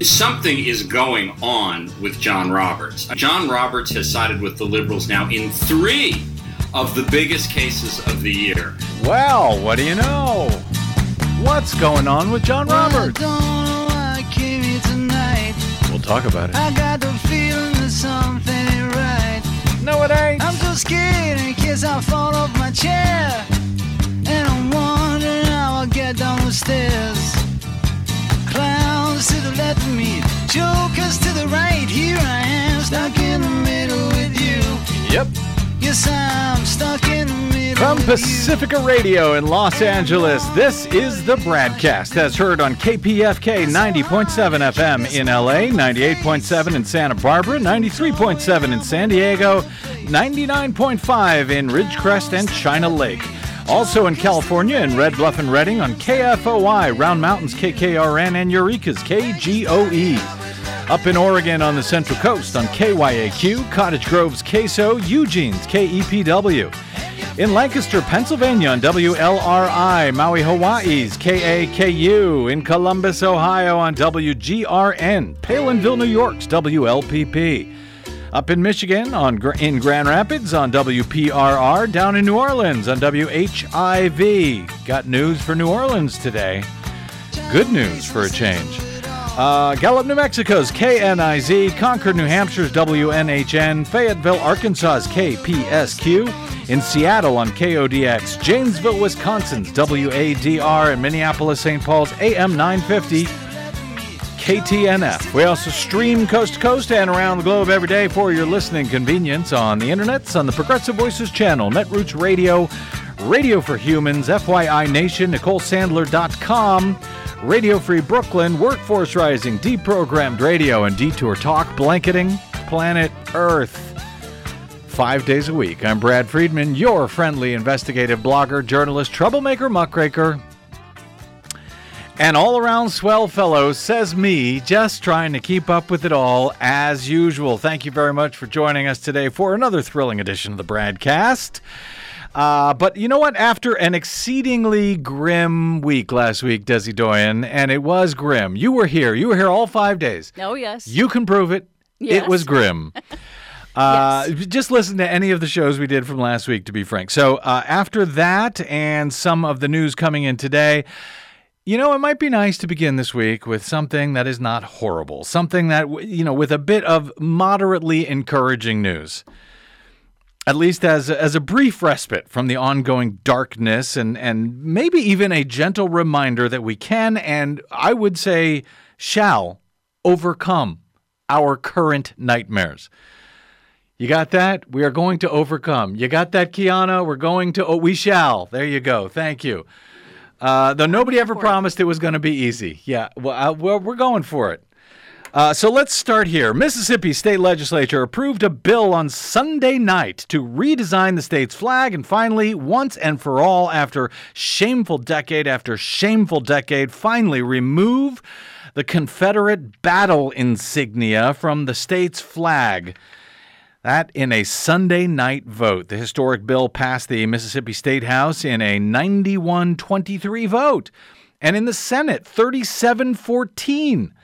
Something is going on with John Roberts. John Roberts has sided with the Liberals now in three of the biggest cases of the year. Well, what do you know? What's going on with John Roberts? We'll talk about it. I got the feeling that something ain't right. No, it ain't. I'm so scared in case I fall off my chair. And I'm wondering how I'll get down the stairs. To the left of me, jokers to the right. Here I am, stuck in the middle with you. Yep. Yes, I'm stuck in the middle. From with Pacifica Radio in Los Angeles, this is the BradCast as heard on KPFK 90.7 FM in LA, 98.7 in Santa Barbara, 93.7 in San Diego, 99.5 in Ridgecrest and China Lake. Also in California in Red Bluff and Redding on KFOI, Round Mountains KKRN, and Eureka's KGOE. Up in Oregon on the Central Coast on KYAQ, Cottage Grove's KSO, Eugene's KEPW. In Lancaster, Pennsylvania on WLRI, Maui, Hawaii's KAKU. In Columbus, Ohio on WGRN, Palenville, New York's WLPP. Up in Michigan on in Grand Rapids on WPRR, down in New Orleans on WHIV. Got news for New Orleans today. Good news for a change. Uh, Gallup, New Mexico's KNIZ, Concord, New Hampshire's WNHN, Fayetteville, Arkansas's KPSQ, in Seattle on KODX, Janesville, Wisconsin's WADR, and Minneapolis, St. Paul's AM 950. KTNF. We also stream coast to coast and around the globe every day for your listening convenience on the internets, on the Progressive Voices channel, Netroots Radio, Radio for Humans, FYI Nation, NicoleSandler.com, Radio Free Brooklyn, Workforce Rising, Deprogrammed Radio, and Detour Talk, blanketing planet Earth. Five days a week. I'm Brad Friedman, your friendly investigative blogger, journalist, troublemaker, muckraker, and all around swell fellow, says me, just trying to keep up with it all as usual. Thank you very much for joining us today for another thrilling edition of the BradCast. Uh, but you know what? After an exceedingly grim week last week, Desi Doyen, and it was grim. You were here. You were here all five days. Oh, yes. You can prove it. Yes. It was grim. Uh, Just listen to any of the shows we did from last week, to be frank. So uh, after that and some of the news coming in today, you know, it might be nice to begin this week with something that is not horrible, something that, you know, with a bit of moderately encouraging news. At least as as a brief respite from the ongoing darkness and, and maybe even a gentle reminder that we can and I would say shall overcome our current nightmares. You got that? We are going to overcome. You got that, Kiana? We're going to, oh, we shall. There you go. Thank you. Uh, though nobody ever promised it was going to be easy. Yeah, well, uh, well, we're going for it. Uh, so let's start here. Mississippi State Legislature approved a bill on Sunday night to redesign the state's flag and finally, once and for all, after shameful decade after shameful decade, finally remove the Confederate battle insignia from the state's flag. That in a Sunday night vote. The historic bill passed the Mississippi State House in a 91 23 vote. And in the Senate, 37 14.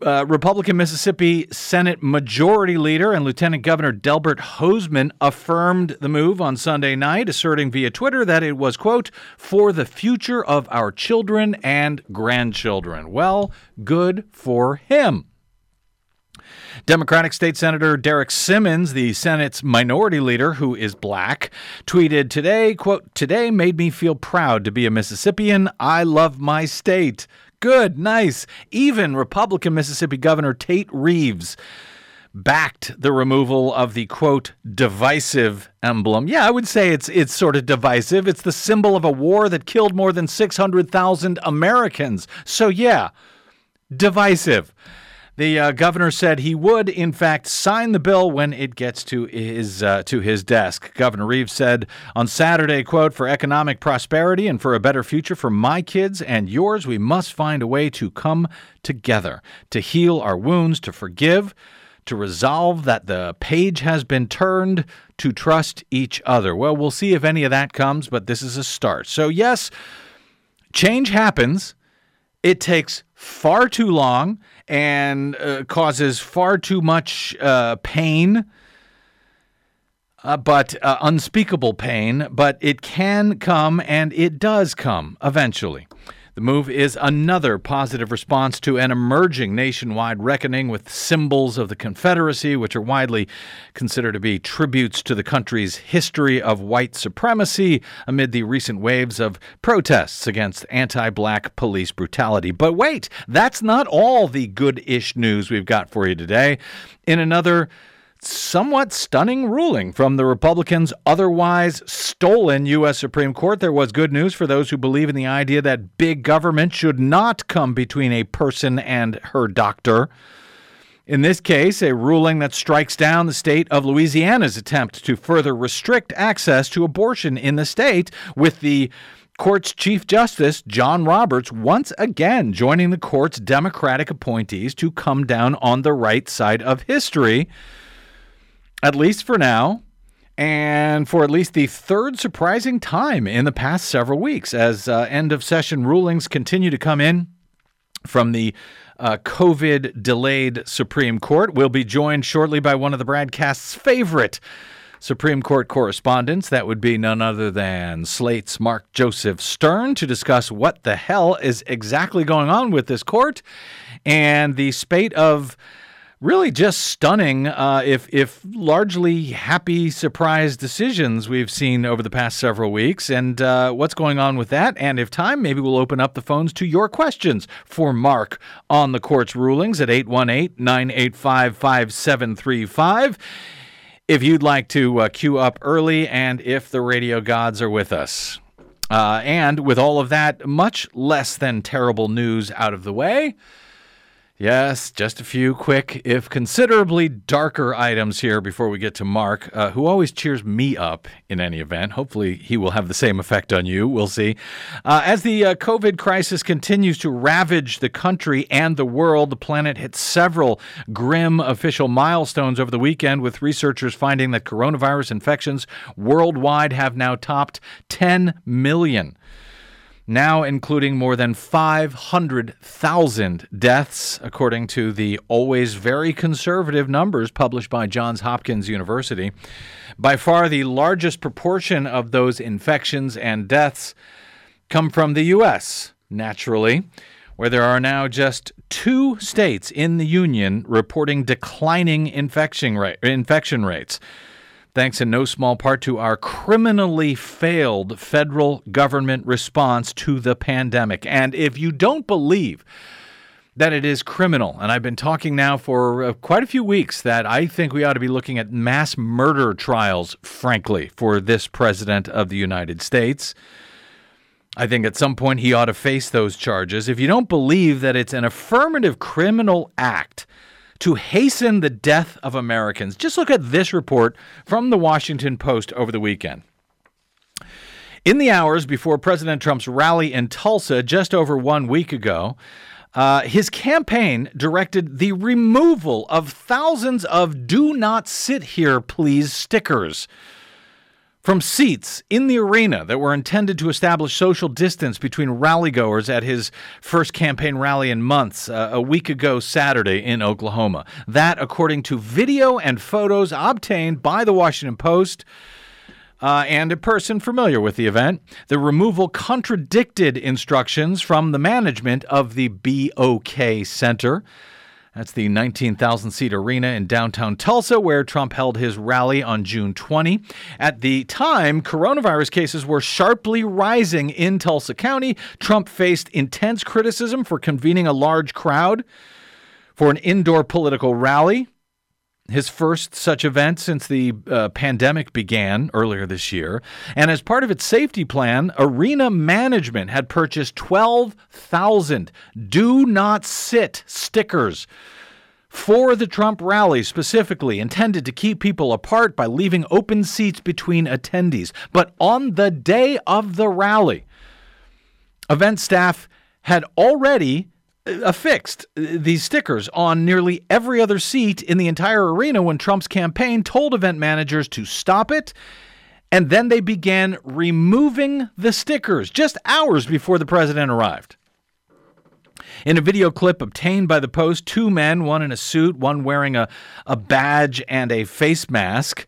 Uh, Republican Mississippi Senate Majority Leader and Lieutenant Governor Delbert Hosemann affirmed the move on Sunday night, asserting via Twitter that it was, quote, for the future of our children and grandchildren. Well, good for him. Democratic State Senator Derrick Simmons, the Senate's minority leader who is black, tweeted today, quote, "Today made me feel proud to be a Mississippian. I love my state." Good, nice. Even Republican Mississippi Governor Tate Reeves backed the removal of the quote divisive emblem. Yeah, I would say it's it's sort of divisive. It's the symbol of a war that killed more than 600,000 Americans. So yeah, divisive. The uh, governor said he would, in fact, sign the bill when it gets to his uh, to his desk. Governor Reeves said on Saturday, "quote For economic prosperity and for a better future for my kids and yours, we must find a way to come together, to heal our wounds, to forgive." To resolve that the page has been turned to trust each other. Well, we'll see if any of that comes, but this is a start. So, yes, change happens. It takes far too long and uh, causes far too much uh, pain, uh, but uh, unspeakable pain. But it can come, and it does come eventually. The move is another positive response to an emerging nationwide reckoning with symbols of the Confederacy, which are widely considered to be tributes to the country's history of white supremacy amid the recent waves of protests against anti black police brutality. But wait, that's not all the good ish news we've got for you today. In another somewhat stunning ruling from the Republicans' otherwise stolen U.S. Supreme Court. There was good news for those who believe in the idea that big government should not come between a person and her doctor. In this case, a ruling that strikes down the state of Louisiana's attempt to further restrict access to abortion in the state, with the court's Chief Justice, John Roberts, once again joining the court's Democratic appointees to come down on the right side of history at least for now, and for at least the third surprising time in the past several weeks, as uh, end of session rulings continue to come in from the uh, COVID delayed Supreme Court. We'll be joined shortly by one of the BradCast's favorite Supreme Court correspondents. That would be none other than Slate's Mark Joseph Stern to discuss what the hell is exactly going on with this court and the spate of really just stunning, uh, if if largely happy surprise decisions we've seen over the past several weeks, and uh, what's going on with that. And if time, maybe we'll open up the phones to your questions for Mark on the court's rulings at 818 985 5735. If you'd like to uh, queue up early, and if the radio gods are with us. Uh, and with all of that much less than terrible news out of the way, Yes, just a few quick, if considerably darker items here before we get to Mark, uh, who always cheers me up in any event. Hopefully, he will have the same effect on you. We'll see. Uh, as the uh, COVID crisis continues to ravage the country and the world, the planet hit several grim official milestones over the weekend, with researchers finding that coronavirus infections worldwide have now topped 10 million now including more than 500,000 deaths, according to the always very conservative numbers published by Johns Hopkins University. By far, the largest proportion of those infections and deaths come from the U.S., naturally, where there are now just two states in the Union reporting declining infection, rate, infection rates thanks in no small part to our criminally failed federal government response to the pandemic. And if you don't believe that it is criminal, and I've been talking now for uh, quite a few weeks that I think we ought to be looking at mass murder trials, frankly, for this president of the United States. I think at some point he ought to face those charges. If you don't believe that it's an affirmative criminal act to hasten the death of Americans. Just look at this report from the Washington Post over the weekend. In the hours before President Trump's rally in Tulsa just over one week ago, uh, his campaign directed the removal of thousands of Do Not Sit Here, Please stickers from seats in the arena that were intended to establish social distance between rallygoers at his first campaign rally in months uh, a week ago Saturday in Oklahoma. That, according to video and photos obtained by the Washington Post. Uh, and a person familiar with the event. The removal contradicted instructions from the management of the BOK Center. That's the 19,000 seat arena in downtown Tulsa, where Trump held his rally on June 20. At the time, coronavirus cases were sharply rising in Tulsa County. Trump faced intense criticism for convening a large crowd for an indoor political rally his first such event since the uh, pandemic began earlier this year. And as part of its safety plan, Arena Management had purchased 12,000 do not sit stickers for the Trump rally specifically, intended to keep people apart by leaving open seats between attendees. But on the day of the rally, event staff had already affixed these stickers on nearly every other seat in the entire arena when Trump's campaign told event managers to stop it. And then they began removing the stickers just hours before the president arrived. In a video clip obtained by the Post, two men, one in a suit, one wearing a, a badge and a face mask,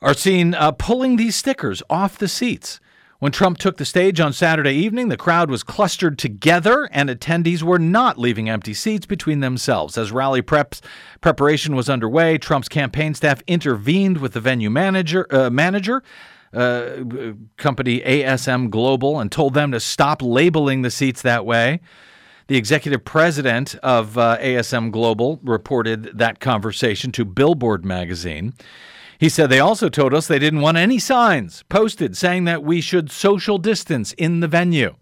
are seen uh, pulling these stickers off the seats. When Trump took the stage on Saturday evening, the crowd was clustered together and attendees were not leaving empty seats between themselves. As rally preps, preparation was underway, Trump's campaign staff intervened with the venue manager, uh, manager uh, company ASM Global, and told them to stop labeling the seats that way. The executive president of uh, ASM Global reported that conversation to Billboard magazine. He said they also told us they didn't want any signs posted saying that we should social distance in the venue.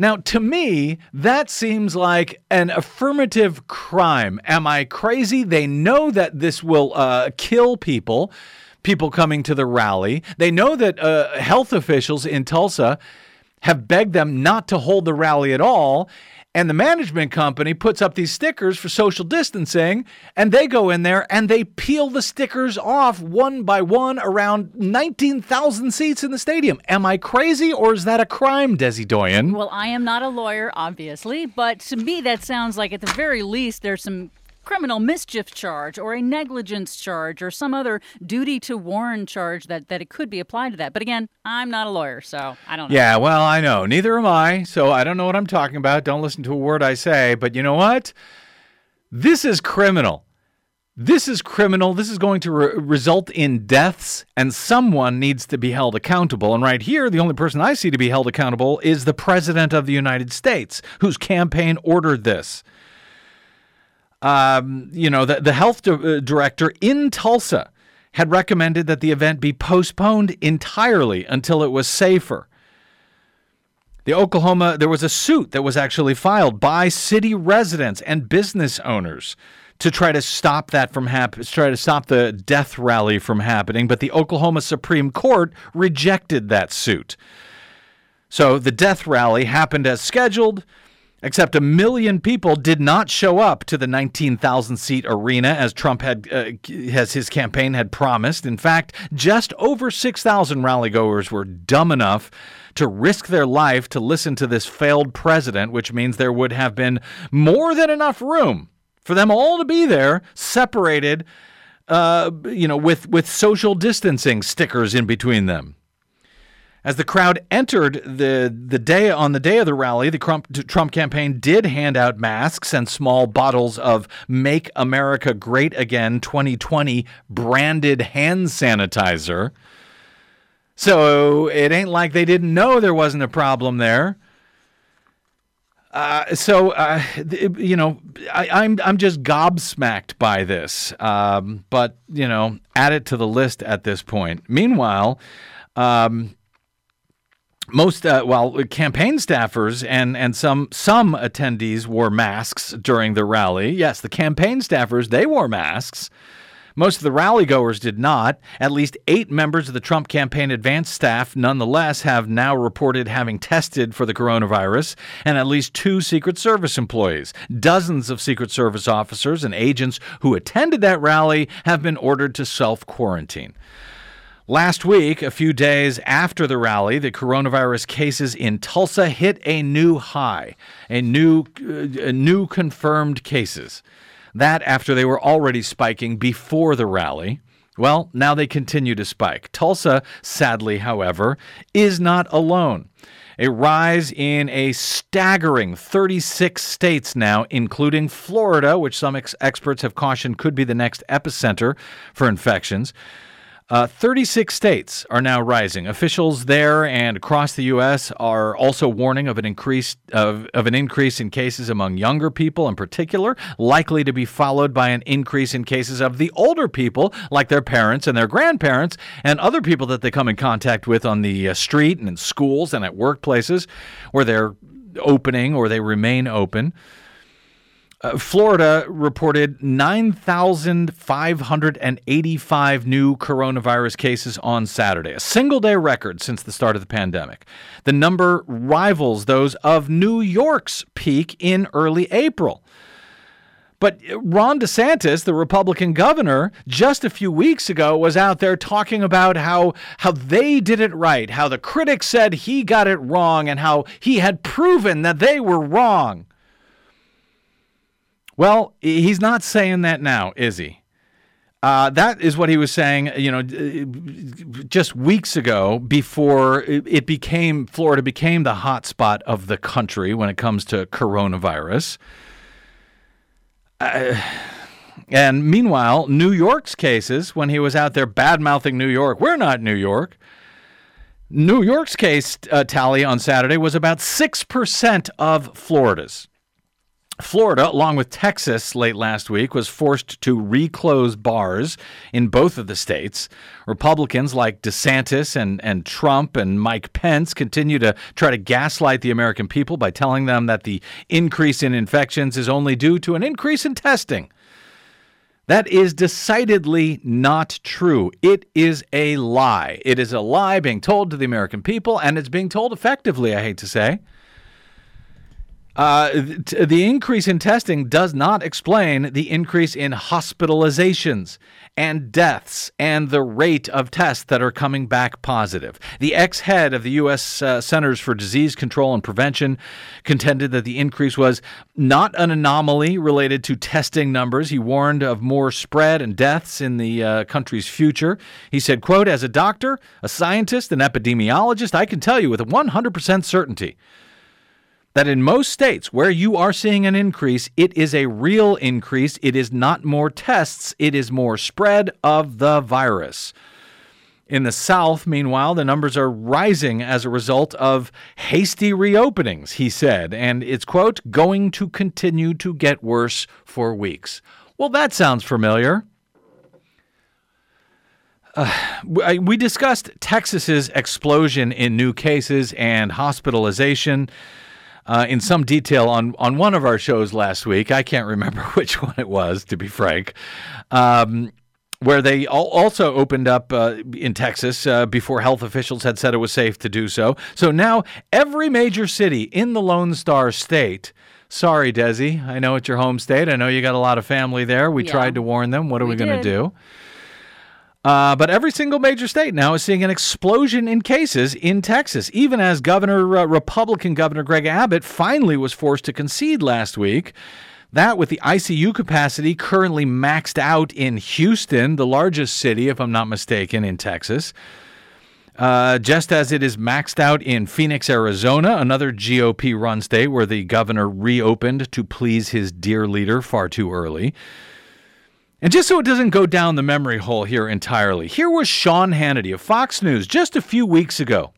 Now, to me, that seems like an affirmative crime. Am I crazy? They know that this will uh, kill people, people coming to the rally. They know that uh, health officials in Tulsa have begged them not to hold the rally at all. And the management company puts up these stickers for social distancing, and they go in there and they peel the stickers off one by one around 19,000 seats in the stadium. Am I crazy or is that a crime, Desi Doyen? Well, I am not a lawyer, obviously, but to me that sounds like at the very least there's some criminal mischief charge or a negligence charge or some other duty to warn charge that, that it could be applied to that. But again, I'm not a lawyer, so I don't know. Yeah, well, I know. Neither am I. So I don't know what I'm talking about. Don't listen to a word I say. But you know what? This is criminal. This is criminal. This is going to re- result in deaths, and someone needs to be held accountable. And right here, the only person I see to be held accountable is the President of the United States, whose campaign ordered this um, you know, the, the health di- uh, director in Tulsa had recommended that the event be postponed entirely until it was safer. The Oklahoma, there was a suit that was actually filed by city residents and business owners to try to stop that from happening, try to stop the death rally from happening, but the Oklahoma Supreme Court rejected that suit. So the death rally happened as scheduled. Except a million people did not show up to the 19,000 seat arena as Trump had, uh, as his campaign had promised. In fact, just over 6,000 rallygoers were dumb enough to risk their life to listen to this failed president, which means there would have been more than enough room for them all to be there, separated, uh, you know, with with social distancing stickers in between them. As the crowd entered the, the day on the day of the rally, the Trump, Trump campaign did hand out masks and small bottles of Make America Great Again 2020 branded hand sanitizer. So it ain't like they didn't know there wasn't a problem there. Uh, so uh, you know, I, am I'm, I'm just gobsmacked by this. Um, but you know, add it to the list at this point. Meanwhile, um, most uh, well campaign staffers and and some some attendees wore masks during the rally yes the campaign staffers they wore masks most of the rally goers did not. At least eight members of the Trump campaign advance staff, nonetheless, have now reported having tested for the coronavirus, and at least two Secret Service employees. Dozens of Secret Service officers and agents who attended that rally have been ordered to self quarantine. Last week, a few days after the rally, the coronavirus cases in Tulsa hit a new high, a new, uh, new confirmed cases. That after they were already spiking before the rally. Well, now they continue to spike. Tulsa, sadly, however, is not alone. A rise in a staggering 36 states now, including Florida, which some ex- experts have cautioned could be the next epicenter for infections. Uh, 36 states are now rising. Officials there and across the U.S. are also warning of an increase of, of an increase in cases among younger people, in particular, likely to be followed by an increase in cases of the older people, like their parents and their grandparents, and other people that they come in contact with on the uh, street and in schools and at workplaces, where they're opening or they remain open. Uh, Florida reported 9,585 new coronavirus cases on Saturday, a single day record since the start of the pandemic. The number rivals those of New York's peak in early April. But Ron DeSantis, the Republican governor, just a few weeks ago was out there talking about how how they did it right, how the critics said he got it wrong and how he had proven that they were wrong. Well, he's not saying that now, is he? Uh, that is what he was saying, you know, just weeks ago before it became Florida became the hotspot of the country when it comes to coronavirus. Uh, and meanwhile, New York's cases, when he was out there bad mouthing New York, we're not New York. New York's case uh, tally on Saturday was about 6% of Florida's. Florida, along with Texas late last week, was forced to reclose bars in both of the states. Republicans like DeSantis and, and Trump and Mike Pence continue to try to gaslight the American people by telling them that the increase in infections is only due to an increase in testing. That is decidedly not true. It is a lie. It is a lie being told to the American people, and it's being told effectively, I hate to say. Uh, the increase in testing does not explain the increase in hospitalizations and deaths and the rate of tests that are coming back positive. The ex head of the U.S. Uh, Centers for Disease Control and Prevention contended that the increase was not an anomaly related to testing numbers. He warned of more spread and deaths in the uh, country's future. He said, quote, as a doctor, a scientist, an epidemiologist, I can tell you with 100% certainty that in most states where you are seeing an increase, it is a real increase. It is not more tests, it is more spread of the virus. In the South, meanwhile, the numbers are rising as a result of hasty reopenings, he said, and it's, quote, going to continue to get worse for weeks. Well, that sounds familiar. Uh, we discussed Texas's explosion in new cases and hospitalization uh, in some detail on, on one of our shows last week. I can't remember which one it was, to be frank. Um, where they also opened up uh, in Texas uh, before health officials had said it was safe to do so. So now every major city in the Lone Star State. Sorry, Desi. I know it's your home state. I know you got a lot of family there. We yeah. tried to warn them. What are we, we going to do? Uh, but every single major state now is seeing an explosion in cases in Texas, even as Governor uh, Republican Governor Greg Abbott finally was forced to concede last week. That with the ICU capacity currently maxed out in Houston, the largest city, if I'm not mistaken, in Texas. Uh, just as it is maxed out in Phoenix, Arizona, another GOP run state where the governor reopened to please his dear leader far too early. And just so it doesn't go down the memory hole here entirely, here was Sean Hannity of Fox News just a few weeks ago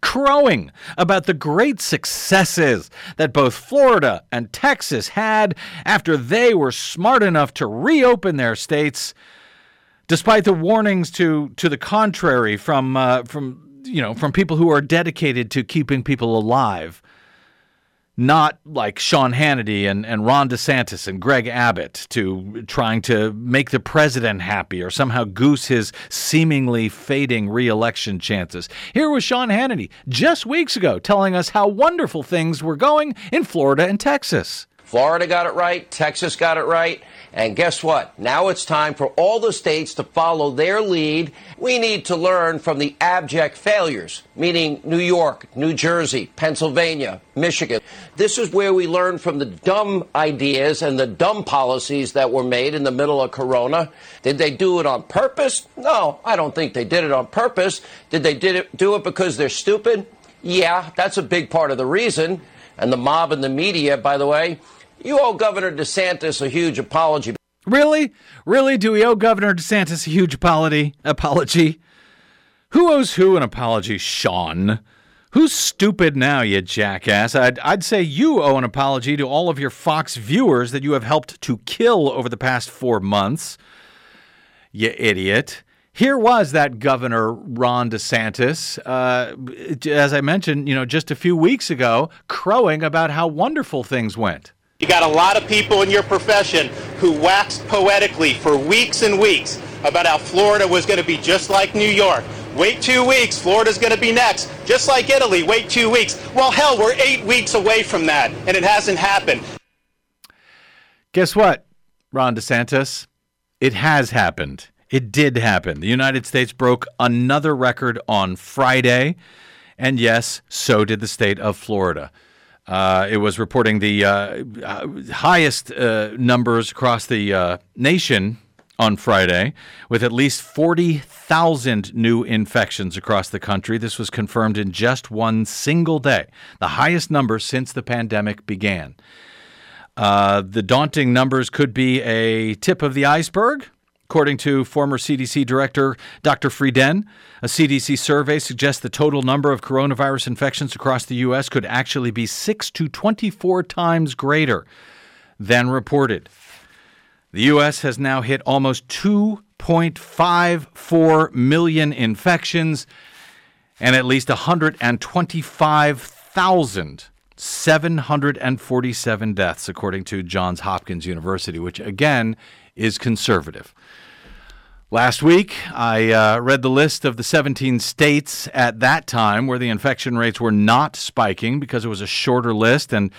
crowing about the great successes that both Florida and Texas had after they were smart enough to reopen their states, despite the warnings to to the contrary from uh, from you know from people who are dedicated to keeping people alive not like Sean Hannity and, and Ron DeSantis and Greg Abbott to trying to make the president happy or somehow goose his seemingly fading reelection chances. Here was Sean Hannity just weeks ago telling us how wonderful things were going in Florida and Texas. Florida got it right, Texas got it right. And guess what? Now it's time for all the states to follow their lead. We need to learn from the abject failures, meaning New York, New Jersey, Pennsylvania, Michigan. This is where we learn from the dumb ideas and the dumb policies that were made in the middle of Corona. Did they do it on purpose? No, I don't think they did it on purpose. Did they did it, do it because they're stupid? Yeah, that's a big part of the reason. And the mob and the media, by the way, you owe Governor DeSantis a huge apology. Really? Really? Do we owe Governor DeSantis a huge apology? Apology? Who owes who an apology, Sean? Who's stupid now, you jackass? I'd, I'd say you owe an apology to all of your Fox viewers that you have helped to kill over the past four months. You idiot. Here was that Governor Ron DeSantis, uh, as I mentioned, you know, just a few weeks ago, crowing about how wonderful things went. You got a lot of people in your profession who waxed poetically for weeks and weeks about how Florida was going to be just like New York. Wait two weeks, Florida's going to be next. Just like Italy, wait two weeks. Well, hell, we're eight weeks away from that, and it hasn't happened. Guess what, Ron DeSantis? It has happened. It did happen. The United States broke another record on Friday. And yes, so did the state of Florida. Uh, it was reporting the uh, uh, highest uh, numbers across the uh, nation on Friday, with at least 40,000 new infections across the country. This was confirmed in just one single day, the highest number since the pandemic began. The daunting numbers could be a tip of the iceberg. According to former CDC Director Dr. Frieden, a CDC survey suggests the total number of coronavirus infections across the U.S. could actually be 6 to 24 times greater than reported. The U.S. has now hit almost 2.54 million infections and at least 125,747 deaths, according to Johns Hopkins University, which again is conservative. Last week, I uh, read the list of the 17 states at that time where the infection rates were not spiking because it was a shorter list and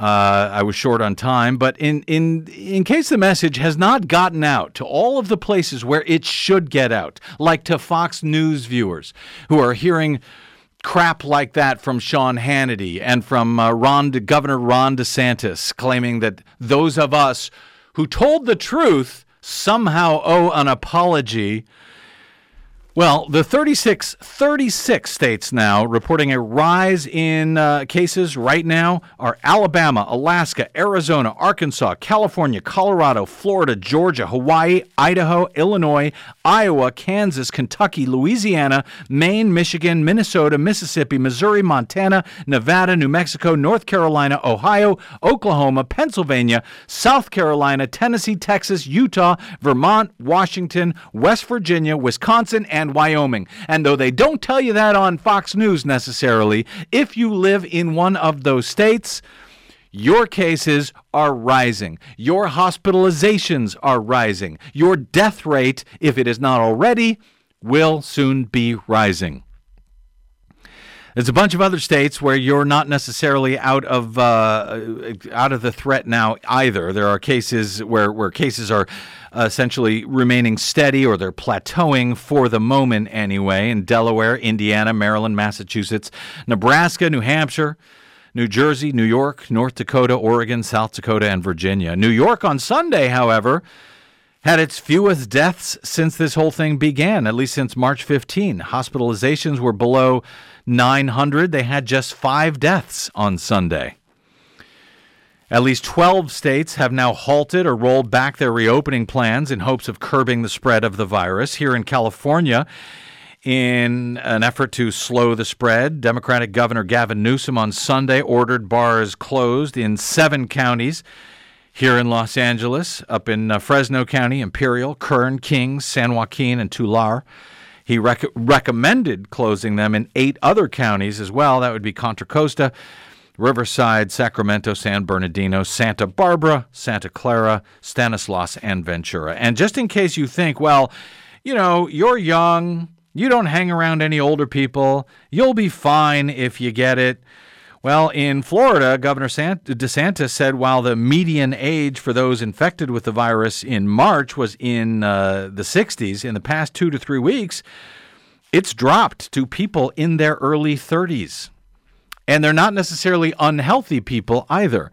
uh, I was short on time. But in, in, in case the message has not gotten out to all of the places where it should get out, like to Fox News viewers who are hearing crap like that from Sean Hannity and from uh, Ron, Governor Ron DeSantis, claiming that those of us who told the truth somehow owe an apology. Well, the 36, 36 states now reporting a rise in uh, cases right now are Alabama, Alaska, Arizona, Arkansas, California, Colorado, Florida, Georgia, Hawaii, Idaho, Illinois, Iowa, Kansas, Kentucky, Louisiana, Maine, Michigan, Minnesota, Mississippi, Missouri, Montana, Nevada, New Mexico, North Carolina, Ohio, Oklahoma, Pennsylvania, South Carolina, Tennessee, Texas, Utah, Vermont, Washington, West Virginia, Wisconsin, and Wyoming. And though they don't tell you that on Fox News necessarily, if you live in one of those states, your cases are rising. Your hospitalizations are rising. Your death rate, if it is not already, will soon be rising. There's a bunch of other states where you're not necessarily out of uh, out of the threat now either. There are cases where where cases are essentially remaining steady or they're plateauing for the moment anyway. In Delaware, Indiana, Maryland, Massachusetts, Nebraska, New Hampshire. New Jersey, New York, North Dakota, Oregon, South Dakota, and Virginia. New York on Sunday, however, had its fewest deaths since this whole thing began, at least since March 15. Hospitalizations were below 900. They had just five deaths on Sunday. At least 12 states have now halted or rolled back their reopening plans in hopes of curbing the spread of the virus. Here in California, in an effort to slow the spread, Democratic Governor Gavin Newsom on Sunday ordered bars closed in seven counties here in Los Angeles, up in uh, Fresno County, Imperial, Kern, Kings, San Joaquin, and Tulare. He rec- recommended closing them in eight other counties as well. That would be Contra Costa, Riverside, Sacramento, San Bernardino, Santa Barbara, Santa Clara, Stanislaus, and Ventura. And just in case you think, well, you know, you're young, you don't hang around any older people. You'll be fine if you get it. Well, in Florida, Governor DeSantis said while the median age for those infected with the virus in March was in uh, the 60s, in the past two to three weeks, it's dropped to people in their early 30s. And they're not necessarily unhealthy people either.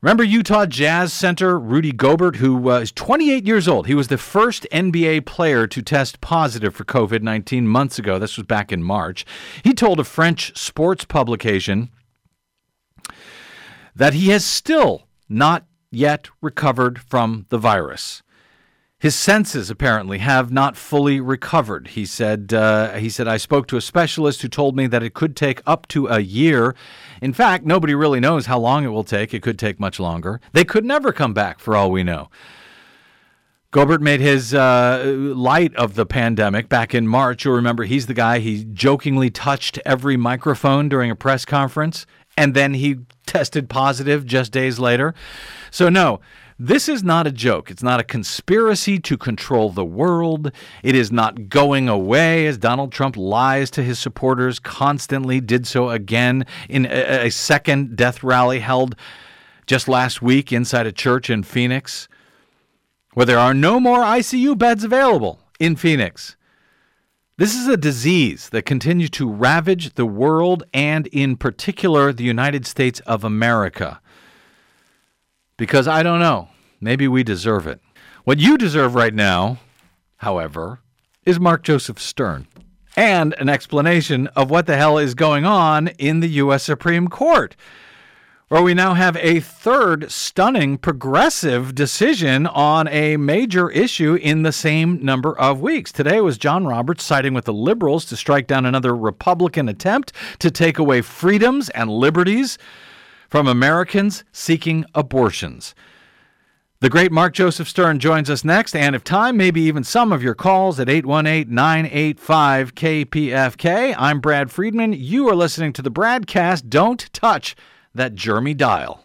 Remember Utah Jazz center Rudy Gobert, who is 28 years old. He was the first NBA player to test positive for COVID 19 months ago. This was back in March. He told a French sports publication that he has still not yet recovered from the virus. His senses apparently have not fully recovered. He said. Uh, he said I spoke to a specialist who told me that it could take up to a year. In fact, nobody really knows how long it will take. It could take much longer. They could never come back, for all we know. Gobert made his uh, light of the pandemic back in March. You'll remember he's the guy he jokingly touched every microphone during a press conference, and then he tested positive just days later. So no, this is not a joke. It's not a conspiracy to control the world. It is not going away as Donald Trump lies to his supporters constantly, did so again in a, a second death rally held Just last week, inside a church in Phoenix, where there are no more ICU beds available in Phoenix. This is a disease that continues to ravage the world and, in particular, the United States of America. Because I don't know, maybe we deserve it. What you deserve right now, however, is Mark Joseph Stern and an explanation of what the hell is going on in the U.S. Supreme Court where we now have a third stunning progressive decision on a major issue in the same number of weeks. Today was John Roberts siding with the liberals to strike down another Republican attempt to take away freedoms and liberties from Americans seeking abortions. The great Mark Joseph Stern joins us next, and if time, maybe even some of your calls at 818 985 KPFK. I'm Brad Friedman. You are listening to the BradCast. Don't touch that Jeremy dial.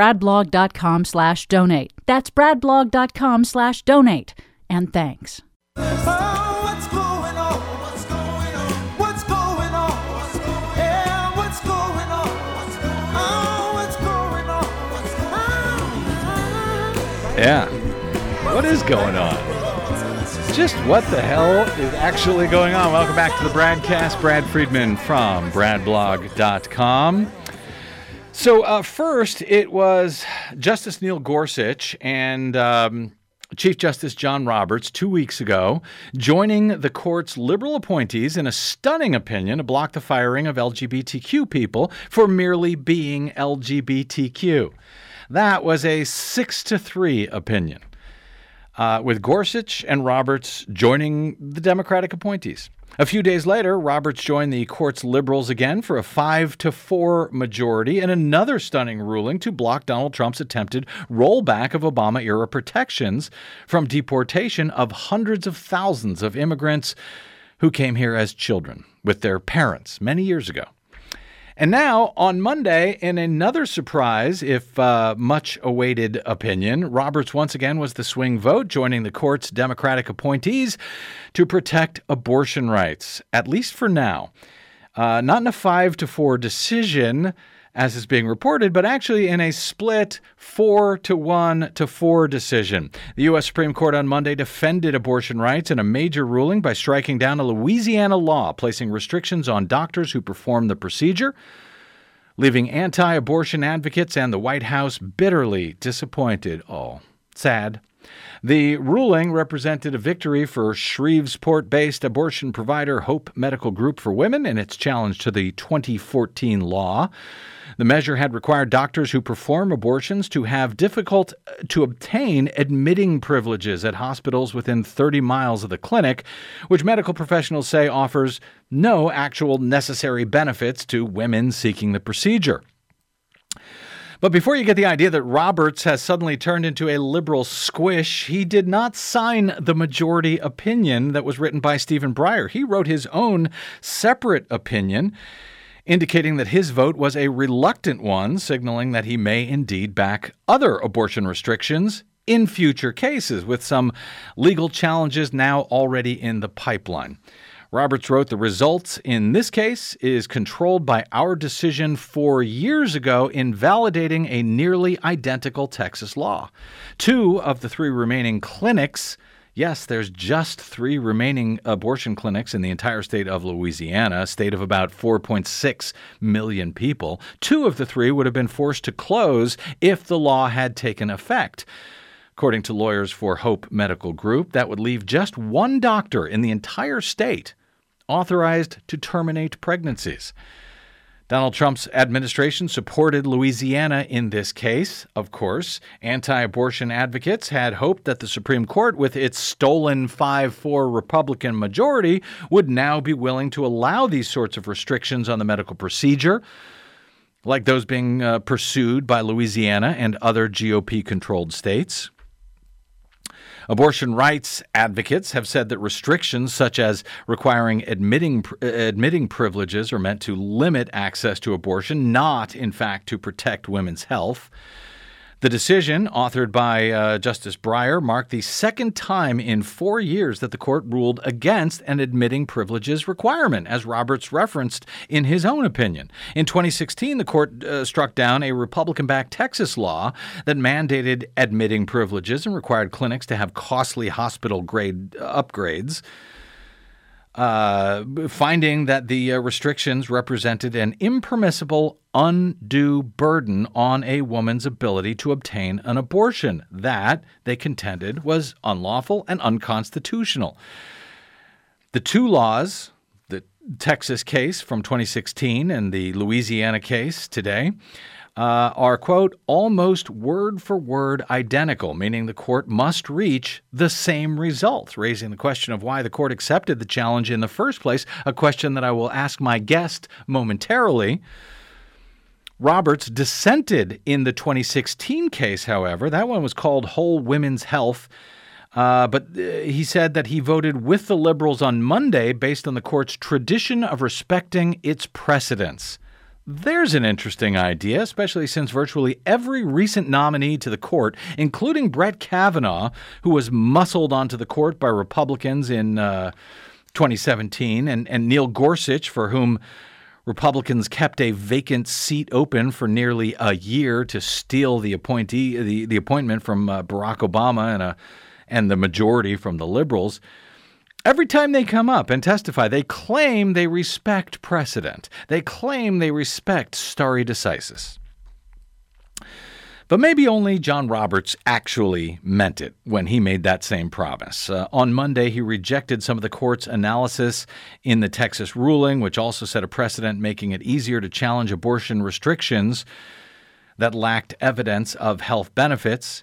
bradblog.com slash donate. That's bradblog.com slash donate. And thanks. Yeah. What is going on? Just what the hell is actually going on? Welcome back to the Bradcast. Brad Friedman from bradblog.com. So, uh, first, it was Justice Neil Gorsuch and um, Chief Justice John Roberts two weeks ago joining the court's liberal appointees in a stunning opinion to block the firing of LGBTQ people for merely being LGBTQ. That was a six to three opinion, uh, with Gorsuch and Roberts joining the Democratic appointees. A few days later, Roberts joined the court's liberals again for a 5 to 4 majority in another stunning ruling to block Donald Trump's attempted rollback of Obama era protections from deportation of hundreds of thousands of immigrants who came here as children with their parents many years ago. And now, on Monday, in another surprise, if uh, much awaited opinion, Roberts once again was the swing vote, joining the court's Democratic appointees to protect abortion rights, at least for now. Uh, not in a five to four decision, as is being reported, but actually in a split four to one to four decision. The U.S. Supreme Court on Monday defended abortion rights in a major ruling by striking down a Louisiana law placing restrictions on doctors who perform the procedure, leaving anti abortion advocates and the White House bitterly disappointed. Oh, sad. The ruling represented a victory for Shreveport based abortion provider Hope Medical Group for Women in its challenge to the 2014 law. The measure had required doctors who perform abortions to have difficult uh, to obtain admitting privileges at hospitals within 30 miles of the clinic, which medical professionals say offers no actual necessary benefits to women seeking the procedure. But before you get the idea that Roberts has suddenly turned into a liberal squish, he did not sign the majority opinion that was written by Stephen Breyer. He wrote his own separate opinion indicating that his vote was a reluctant one, signaling that he may indeed back other abortion restrictions in future cases, with some legal challenges now already in the pipeline. Roberts wrote The results in this case is controlled by our decision four years ago invalidating a nearly identical Texas law. Two of the three remaining clinics Yes, there's just three remaining abortion clinics in the entire state of Louisiana, a state of about 4.6 million people. Two of the three would have been forced to close if the law had taken effect. According to lawyers for Hope Medical Group, that would leave just one doctor in the entire state authorized to terminate pregnancies. Donald Trump's administration supported Louisiana in this case, of course. Anti abortion advocates had hoped that the Supreme Court, with its stolen 5 4 Republican majority, would now be willing to allow these sorts of restrictions on the medical procedure, like those being uh, pursued by Louisiana and other GOP controlled states. Abortion rights advocates have said that restrictions such as requiring admitting uh, admitting privileges are meant to limit access to abortion, not in fact to protect women's health. The decision, authored by uh, Justice Breyer, marked the second time in four years that the court ruled against an admitting privileges requirement, as Roberts referenced in his own opinion. In 2016, the court uh, struck down a Republican backed Texas law that mandated admitting privileges and required clinics to have costly hospital grade upgrades uh, finding that the uh, restrictions represented an impermissible, undue burden on a woman's ability to obtain an abortion. That, they contended, was unlawful and unconstitutional. The two laws, the Texas case from 2016 and the Louisiana case today, uh, are, quote, almost word for word identical, meaning the court must reach the same result, raising the question of why the court accepted the challenge in the first place, a question that I will ask my guest momentarily. Roberts dissented in the 2016 case, however. That one was called Whole Women's Health. Uh, but uh, he said that he voted with the liberals on Monday based on the court's tradition of respecting its precedents. There's an interesting idea, especially since virtually every recent nominee to the court, including Brett Kavanaugh, who was muscled onto the court by Republicans in uh, 2017, and, and Neil Gorsuch, for whom Republicans kept a vacant seat open for nearly a year to steal the appointee, the, the appointment from uh, Barack Obama and a and the majority from the liberals. Every time they come up and testify, they claim they respect precedent. They claim they respect stare decisis. But maybe only John Roberts actually meant it when he made that same promise. Uh, on Monday, he rejected some of the court's analysis in the Texas ruling, which also set a precedent making it easier to challenge abortion restrictions that lacked evidence of health benefits.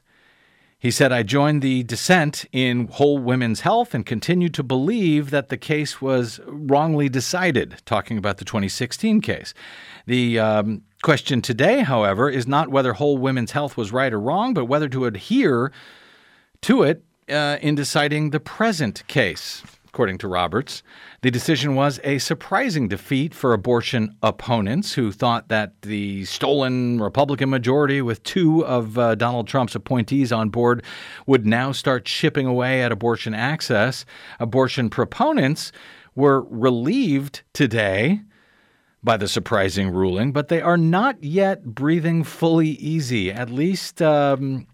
He said, I joined the dissent in Whole Women's Health and continue to believe that the case was wrongly decided, talking about the 2016 case. The um, question today, however, is not whether Whole Women's Health was right or wrong, but whether to adhere to it uh, in deciding the present case according to Roberts. The decision was a surprising defeat for abortion opponents who thought that the stolen Republican majority, with two of uh, Donald Trump's appointees on board, would now start chipping away at abortion access. Abortion proponents were relieved today by the surprising ruling, but they are not yet breathing fully easy, at least. Um,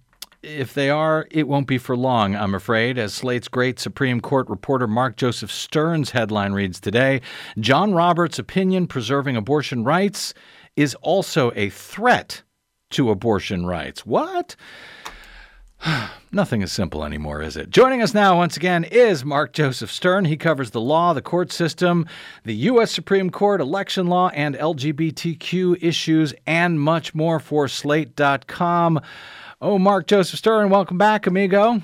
if they are, it won't be for long, I'm afraid, as Slate's great Supreme Court reporter Mark Joseph Stern's headline reads today John Roberts' opinion preserving abortion rights is also a threat to abortion rights. What? Nothing is simple anymore, is it? Joining us now, once again, is Mark Joseph Stern. He covers the law, the court system, the U.S. Supreme Court, election law, and LGBTQ issues, and much more for Slate.com. Oh, Mark Joseph Stern, welcome back, amigo.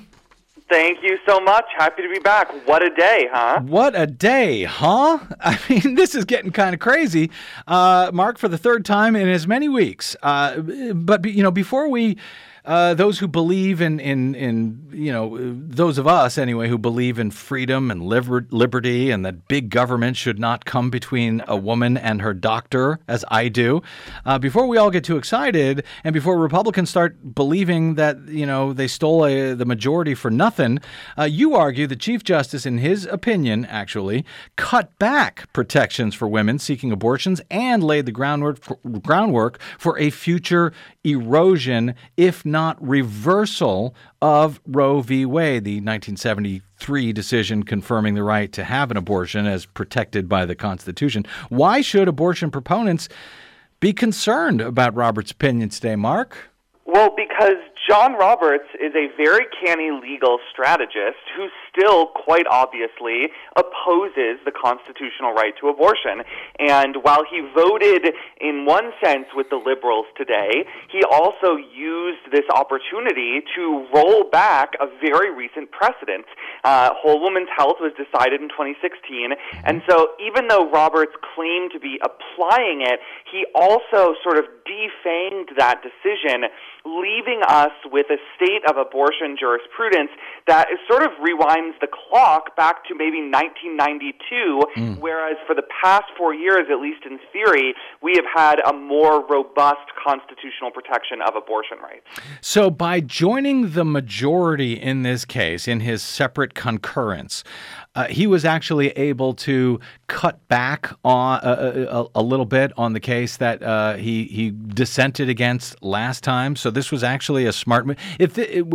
Thank you so much. Happy to be back. What a day, huh? What a day, huh? I mean, this is getting kind of crazy. Uh, Mark, for the third time in as many weeks. Uh, but, you know, before we uh, those who believe in, in, in, you know, those of us anyway who believe in freedom and liber- liberty and that big government should not come between a woman and her doctor, as I do, uh, before we all get too excited and before Republicans start believing that, you know, they stole a, the majority for nothing, uh, you argue the Chief Justice, in his opinion, actually cut back protections for women seeking abortions and laid the groundwork for, groundwork for a future erosion, if not reversal, of Roe v. Wade, the 1973 decision confirming the right to have an abortion as protected by the Constitution. Why should abortion proponents be concerned about Robert's opinion today, Mark? Well, because John Roberts is a very canny legal strategist who still, quite obviously, opposes the constitutional right to abortion. And while he voted in one sense with the liberals today, he also used this opportunity to roll back a very recent precedent. Uh, Whole Woman's Health was decided in 2016, and so even though Roberts claimed to be applying it, he also sort of defanged that decision, leaving us with a state of abortion jurisprudence that is sort of the clock back to maybe 1992, mm. whereas for the past four years, at least in theory, we have had a more robust constitutional protection of abortion rights. So, by joining the majority in this case, in his separate concurrence, uh, he was actually able to cut back on uh, a, a little bit on the case that uh, he he dissented against last time. So this was actually a smart move. If the, it,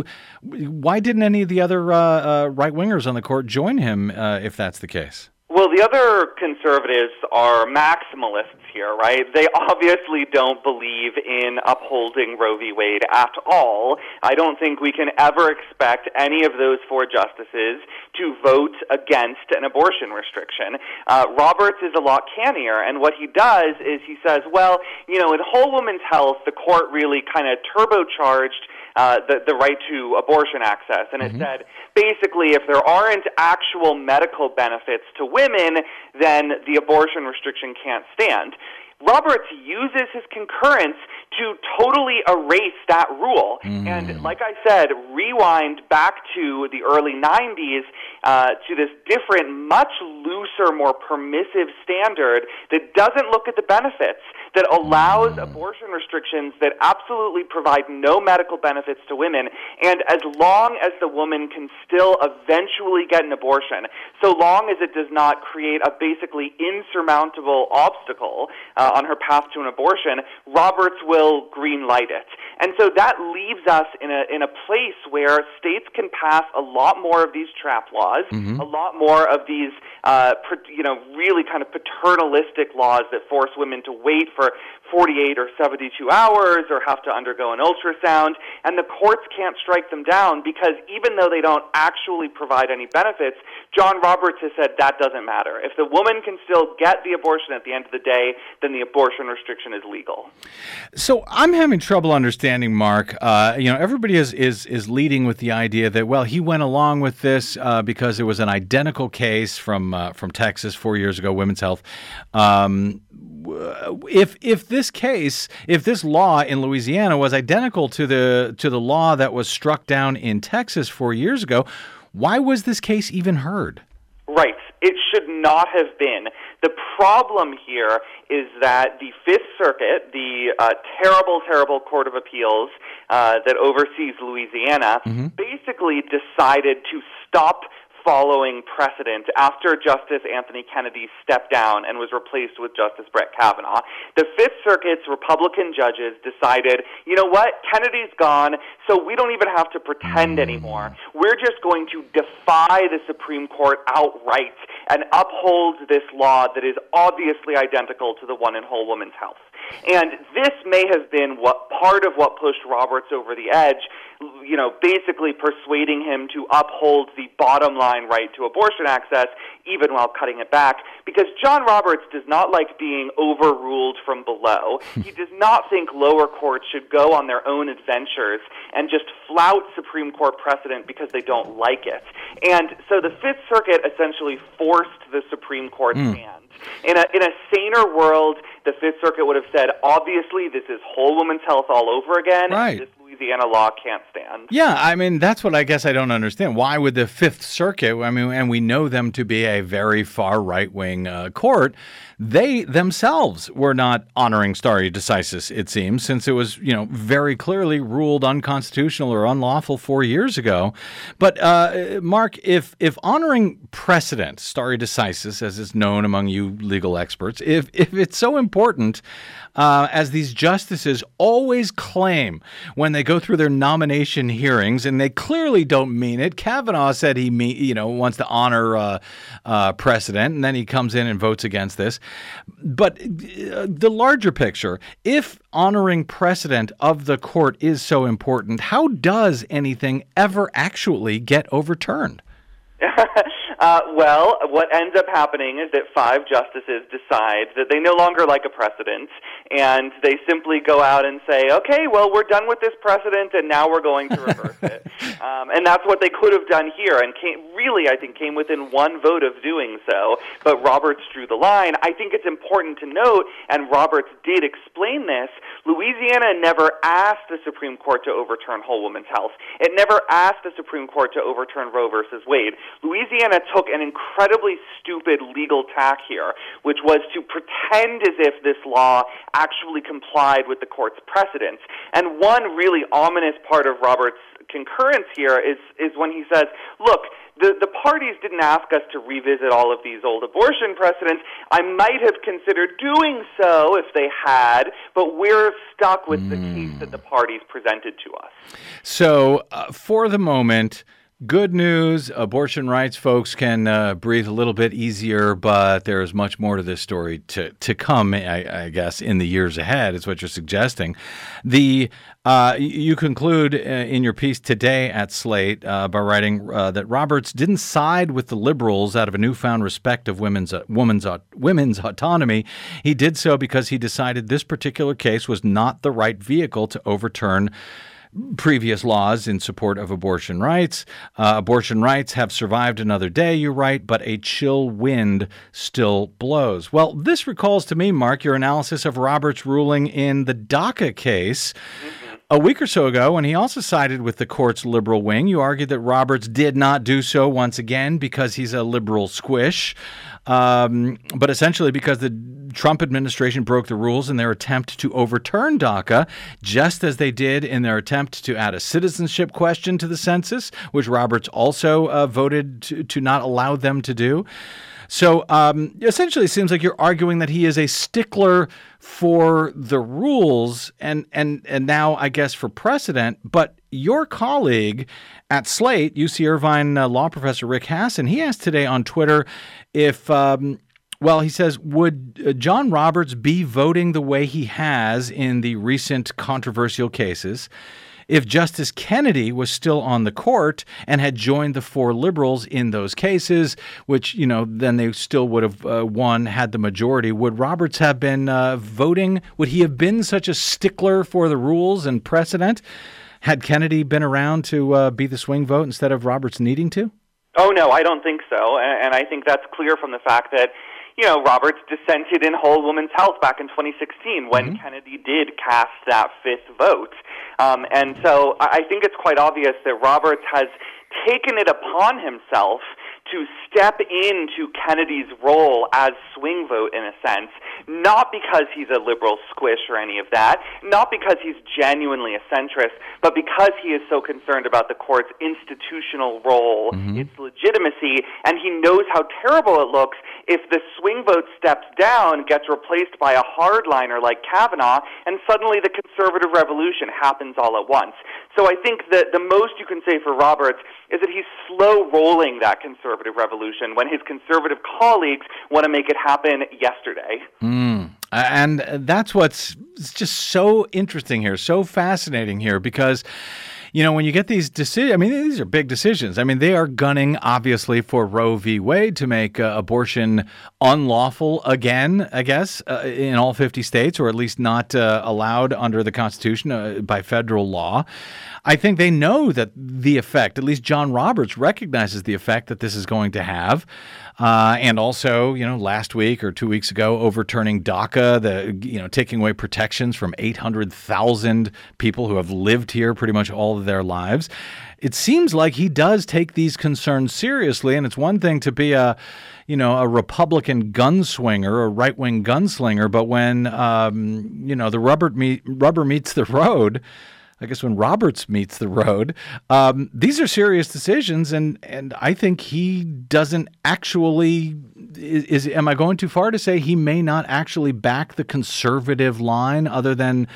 why didn't any of the other uh, uh, right wingers on the court join him? Uh, if that's the case. Well, the other conservatives are maximalists here, right? They obviously don't believe in upholding Roe v. Wade at all. I don't think we can ever expect any of those four justices to vote against an abortion restriction. Uh, Roberts is a lot cannier, and what he does is he says, well, you know, in Whole Woman's Health, the court really kind of turbocharged uh, the, the right to abortion access. And it said basically if there aren't actual medical benefits to women, then the abortion restriction can't stand. Roberts uses his concurrence to totally erase that rule. And like I said, rewind back to the early 90s uh, to this different, much looser, more permissive standard that doesn't look at the benefits, that allows abortion restrictions that absolutely provide no medical benefits to women. And as long as the woman can still eventually get an abortion, so long as it does not create a basically insurmountable obstacle uh, on her path to an abortion, Roberts will green light it. And so that leaves us in a, in a place where states can pass a lot more of these trap laws, a lot more of these, uh, you know, really kind of paternalistic laws that force women to wait for 48 or 72 hours or have to undergo an ultrasound. And the courts can't strike them down because even though they don't actually provide any benefits, John Roberts has said that doesn't matter. If the woman can still get the abortion at the end of the day, then the abortion restriction is legal. So I'm having trouble understanding, Mark. Uh, you know, everybody is, is is leading with the idea that well, he went along with this uh, because it was an identical case from uh, from Texas four years ago, Women's Health. Um, if if this case, if this law in Louisiana was identical to the to the law that was struck down in Texas four years ago, why was this case even heard? Right. It should not have been. The problem here is that the Fifth Circuit, the uh, terrible, terrible Court of Appeals uh, that oversees Louisiana, basically decided to stop following precedent after Justice Anthony Kennedy stepped down and was replaced with Justice Brett Kavanaugh. The Fifth Circuit's Republican judges decided, you know what, Kennedy's gone, so we don't even have to pretend anymore. We're just going to defy the Supreme Court outright and uphold this law that is obviously identical to the one in Whole Woman's Health. And this may have been what part of what pushed Roberts over the edge, you know, basically persuading him to uphold the bottom line right to abortion access, even while cutting it back, because John Roberts does not like being overruled from below. he does not think lower courts should go on their own adventures and just flout Supreme Court precedent because they don't like it. And so the Fifth Circuit essentially forced the Supreme Court's hmm. hand. In a in a saner world, the Fifth Circuit would have said, obviously, this is whole woman's health all over again. Right. And this Louisiana law can't stand. Yeah, I mean that's what I guess I don't understand. Why would the Fifth Circuit? I mean, and we know them to be a very far right wing uh, court. They themselves were not honoring stare decisis. It seems since it was you know very clearly ruled unconstitutional or unlawful four years ago. But uh, Mark, if if honoring precedent, stare decisis, as is known among you legal experts, if if it's so important, uh, as these justices always claim when they go through their nomination hearings, and they clearly don't mean it. Kavanaugh said he you know wants to honor uh, uh, precedent, and then he comes in and votes against this. But uh, the larger picture, if honoring precedent of the court is so important, how does anything ever actually get overturned? uh, well, what ends up happening is that five justices decide that they no longer like a precedent, and they simply go out and say, "Okay, well, we're done with this precedent, and now we're going to reverse it." Um, and that's what they could have done here, and came, really, I think, came within one vote of doing so. But Roberts drew the line. I think it's important to note, and Roberts did explain this. Louisiana never asked the Supreme Court to overturn Whole Woman's Health. It never asked the Supreme Court to overturn Roe versus Wade. Louisiana took an incredibly stupid legal tack here, which was to pretend as if this law actually complied with the court's precedents. And one really ominous part of Roberts' concurrence here is, is when he says, look, the, the parties didn't ask us to revisit all of these old abortion precedents. I might have considered doing so if they had, but we're stuck with mm. the case that the parties presented to us. So, uh, for the moment, Good news abortion rights folks can uh, breathe a little bit easier, but there is much more to this story to, to come, I, I guess, in the years ahead, is what you're suggesting. The uh, You conclude uh, in your piece today at Slate uh, by writing uh, that Roberts didn't side with the liberals out of a newfound respect of women's, uh, women's, women's autonomy. He did so because he decided this particular case was not the right vehicle to overturn previous laws in support of abortion rights. Uh, abortion rights have survived another day, you write, but a chill wind still blows. Well, this recalls to me, Mark, your analysis of Roberts' ruling in the DACA case. Mm-hmm. A week or so ago, when he also sided with the court's liberal wing, you argued that Roberts did not do so once again because he's a liberal squish, um, but essentially because the Trump administration broke the rules in their attempt to overturn DACA, just as they did in their attempt to add a citizenship question to the census, which Roberts also uh, voted to, to not allow them to do. So um, essentially, it seems like you're arguing that he is a stickler for the rules and and and now I guess for precedent. But your colleague at Slate, UC Irvine uh, law professor Rick Hasen, he asked today on Twitter if. Um, well, he says, would uh, John Roberts be voting the way he has in the recent controversial cases if Justice Kennedy was still on the court and had joined the four liberals in those cases, which, you know, then they still would have uh, won had the majority, would Roberts have been uh, voting? Would he have been such a stickler for the rules and precedent had Kennedy been around to uh, be the swing vote instead of Roberts needing to? Oh, no, I don't think so. And, and I think that's clear from the fact that you know, Roberts dissented in Whole Woman's Health back in 2016 when mm-hmm. Kennedy did cast that fifth vote. Um, and so I think it's quite obvious that Roberts has taken it upon himself to step into Kennedy's role as swing vote in a sense, not because he's a liberal squish or any of that, not because he's genuinely a centrist, but because he is so concerned about the court's institutional role, mm-hmm. its legitimacy, and he knows how terrible it looks if the swing vote steps down, gets replaced by a hardliner like Kavanaugh, and suddenly the conservative revolution happens all at once. So I think that the most you can say for Roberts is that he's slow rolling that conservative revolution when his conservative colleagues want to make it happen yesterday. Mm. And that's what's just so interesting here, so fascinating here, because you know, when you get these decisions, I mean, these are big decisions. I mean, they are gunning, obviously, for Roe v. Wade to make uh, abortion unlawful again, I guess, uh, in all 50 states, or at least not uh, allowed under the Constitution uh, by federal law. I think they know that the effect, at least John Roberts recognizes the effect that this is going to have. Uh, and also, you know, last week or two weeks ago, overturning DACA, the you know taking away protections from 800,000 people who have lived here pretty much all of their lives. It seems like he does take these concerns seriously, and it's one thing to be a you know, a Republican gunswinger, a right wing gunslinger, but when um, you know the rubber rubber meets the road, I guess when Roberts meets the road, um, these are serious decisions, and and I think he doesn't actually is, is. Am I going too far to say he may not actually back the conservative line, other than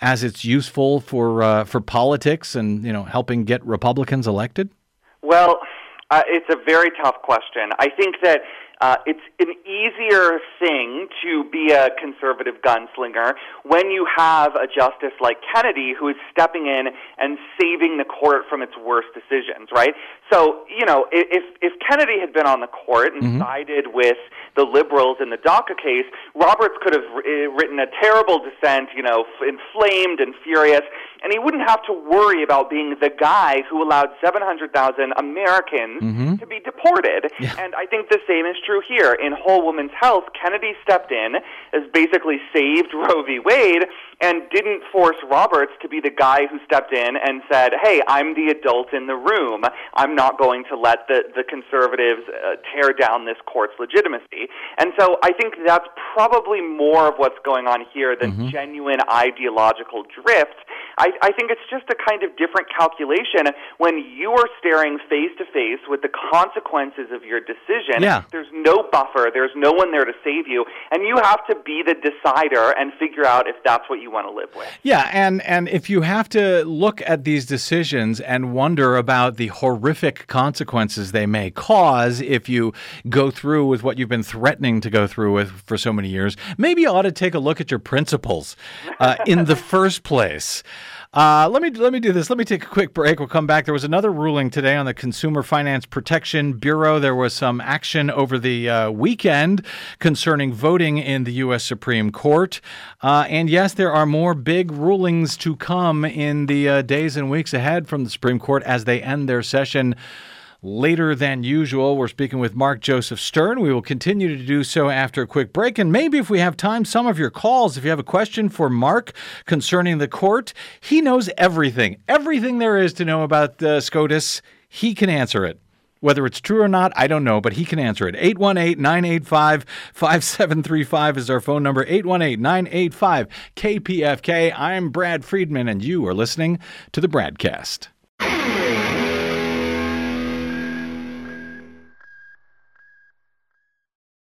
as it's useful for uh, for politics and you know helping get Republicans elected? Well, uh, it's a very tough question. I think that uh, it's an easier thing to be a conservative gunslinger when you have a justice like Kennedy who is stepping in and saving the court from its worst decisions, right? So, you know, if if Kennedy had been on the court and mm-hmm. sided with the liberals in the DACA case, Roberts could have written a terrible dissent, you know, inflamed and furious, and he wouldn't have to worry about being the guy who allowed 700,000 Americans mm-hmm. to be deported. Yeah. And I think the same is true here. In Whole Woman's Health, Kennedy stepped in, as basically saved Roe v. Wade, and didn't force Roberts to be the guy who stepped in and said, "Hey, I'm the adult in the room. I'm not going to let the the conservatives uh, tear down this court's legitimacy." And so I think that's probably more of what's going on here than mm-hmm. genuine ideological drift. I, I think it's just a kind of different calculation when you are staring face to face with the consequences of your decision. Yeah. There's no buffer. There's no one there to save you, and you have to be the decider and figure out if that's what you want to live with. Yeah, and and if you have to look at these decisions and wonder about the horrific consequences they may cause if you go through with what you've been threatening to go through with for so many years, maybe you ought to take a look at your principles uh, in the first place. Uh, let me let me do this. Let me take a quick break. We'll come back. There was another ruling today on the Consumer Finance Protection Bureau. There was some action over the uh, weekend concerning voting in the U.S. Supreme Court. Uh, and yes, there are more big rulings to come in the uh, days and weeks ahead from the Supreme Court as they end their session later than usual. We're speaking with Mark Joseph Stern. We will continue to do so after a quick break. And maybe if we have time, some of your calls. If you have a question for Mark concerning the court, he knows everything. Everything there is to know about the SCOTUS, he can answer it. Whether it's true or not, I don't know, but he can answer it. 818 985 5735 is our phone number. 818 985 KPFK. I'm Brad Friedman, and you are listening to the BradCast.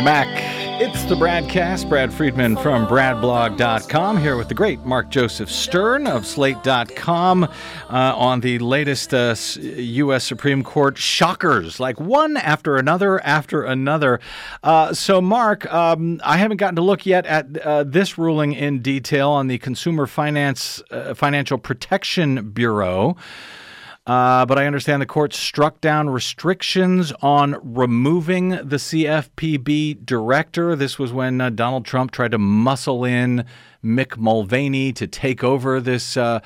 Welcome back. It's the BradCast. Brad Friedman from BradBlog.com here with the great Mark Joseph Stern of Slate.com uh, on the latest uh, U.S. Supreme Court shockers, like one after another after another. Uh, so, Mark, um, I haven't gotten to look yet at uh, this ruling in detail on the Consumer Finance uh, Financial Protection Bureau. Uh, but I understand the court struck down restrictions on removing the CFPB director. This was when uh, Donald Trump tried to muscle in Mick Mulvaney to take over this uh,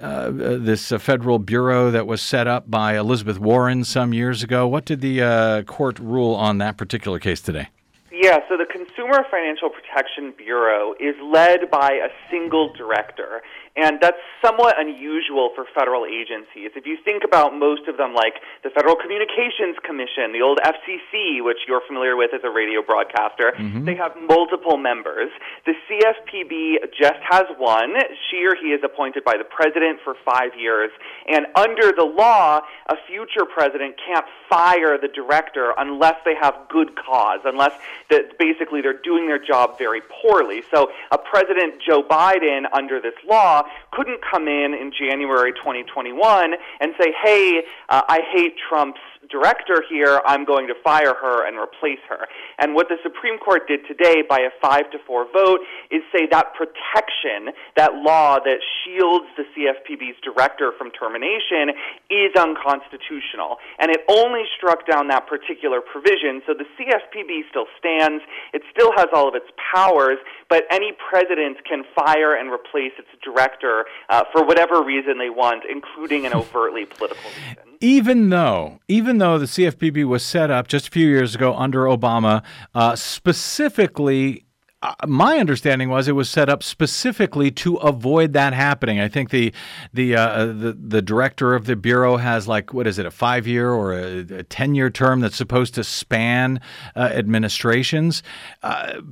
uh this uh, federal bureau that was set up by Elizabeth Warren some years ago. What did the uh, court rule on that particular case today? Yeah, so the Consumer Financial Protection Bureau is led by a single director. And that's somewhat unusual for federal agencies. If you think about most of them, like the Federal Communications Commission, the old FCC, which you're familiar with as a radio broadcaster, mm-hmm. they have multiple members. The CFPB just has one. She or he is appointed by the president for five years. And under the law, a future president can't fire the director unless they have good cause, unless that basically they're doing their job very poorly. So a President Joe Biden, under this law, couldn't come in in January 2021 and say, hey, uh, I hate Trump's director here, I'm going to fire her and replace her. And what the Supreme Court did today by a five to four vote is say that protection, that law that shields the CFPB's director from termination, is unconstitutional. And it only struck down that particular provision. So the CFPB still stands, it still has all of its powers, but any president can fire and replace its director uh, for whatever reason they want, including an overtly political reason even though even though the CFPB was set up just a few years ago under Obama, uh, specifically. Uh, my understanding was it was set up specifically to avoid that happening. I think the the uh, the the director of the bureau has like what is it a five year or a, ten year term that's supposed to span uh, administrations, uh,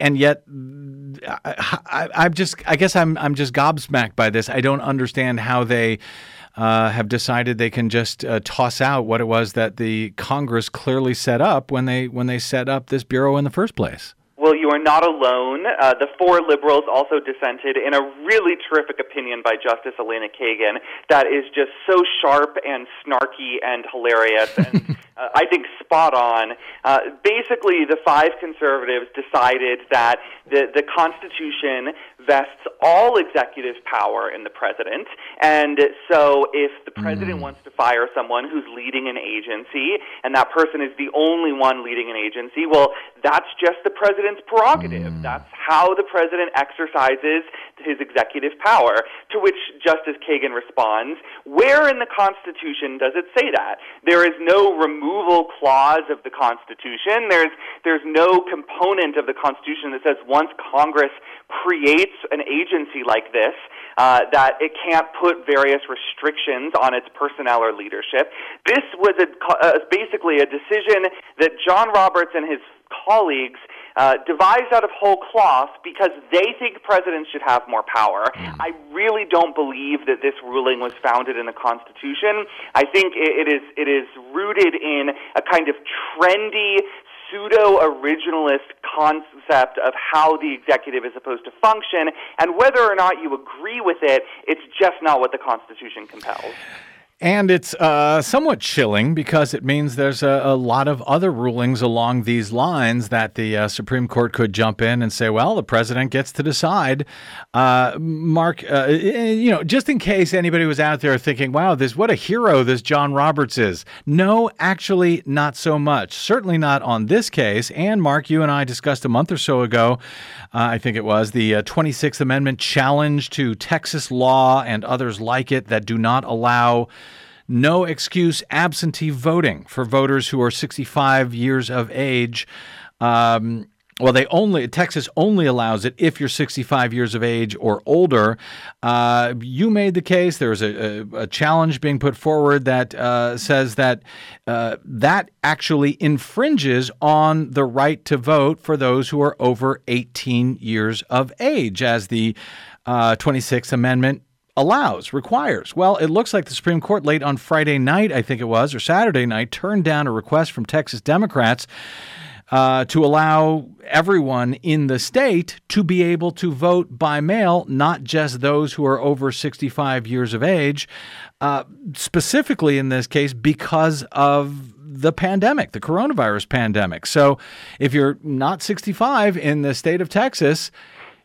and yet I, I, I'm just I guess I'm I'm just gobsmacked by this. I don't understand how they uh, have decided they can just uh, toss out what it was that the Congress clearly set up when they when they set up this bureau in the first place. Well, you are not alone. Uh, the four liberals also dissented in a really terrific opinion by Justice Elena Kagan that is just so sharp and snarky and hilarious and uh, I think spot on. Uh, basically, the five conservatives decided that the, the Constitution vests all executive power in the president. And so if the president mm. wants to fire someone who's leading an agency and that person is the only one leading an agency, well, that's just the president's prerogative. Mm. That's how the president exercises his executive power. To which Justice Kagan responds, Where in the Constitution does it say that? There is no removal clause of the Constitution. There's, there's no component of the Constitution that says once Congress creates an agency like this, uh, that it can't put various restrictions on its personnel or leadership. This was a, uh, basically a decision that John Roberts and his colleagues uh, devised out of whole cloth because they think presidents should have more power. Mm. I really don't believe that this ruling was founded in the Constitution. I think it, it is it is rooted in a kind of trendy pseudo originalist concept of how the executive is supposed to function, and whether or not you agree with it, it's just not what the Constitution compels. And it's uh, somewhat chilling because it means there's a, a, lot of other rulings along these lines that the uh, Supreme Court could jump in and say, well, the president gets to decide. Uh, Mark, uh, you know, just in case anybody was out there thinking, wow, this what a hero this John Roberts is. No, actually, not so much. Certainly not on this case. And Mark, you and I discussed a month or so ago, uh, I think it was, the 26th uh, Amendment challenge to Texas law and others like it that do not allow no excuse absentee voting for voters who are 65 years of age. Um, well, they only Texas only allows it if you're 65 years of age or older. Uh, you made the case. There was a, a, a challenge being put forward that uh, says that uh, that actually infringes on the right to vote for those who are over 18 years of age, as the 26th uh, Amendment allows, requires. Well, it looks like the Supreme Court late on Friday night, I think it was, or Saturday night, turned down a request from Texas Democrats. Uh, to allow everyone in the state to be able to vote by mail, not just those who are over 65 years of age, uh, specifically in this case because of the pandemic, the coronavirus pandemic. So if you're not 65 in the state of Texas,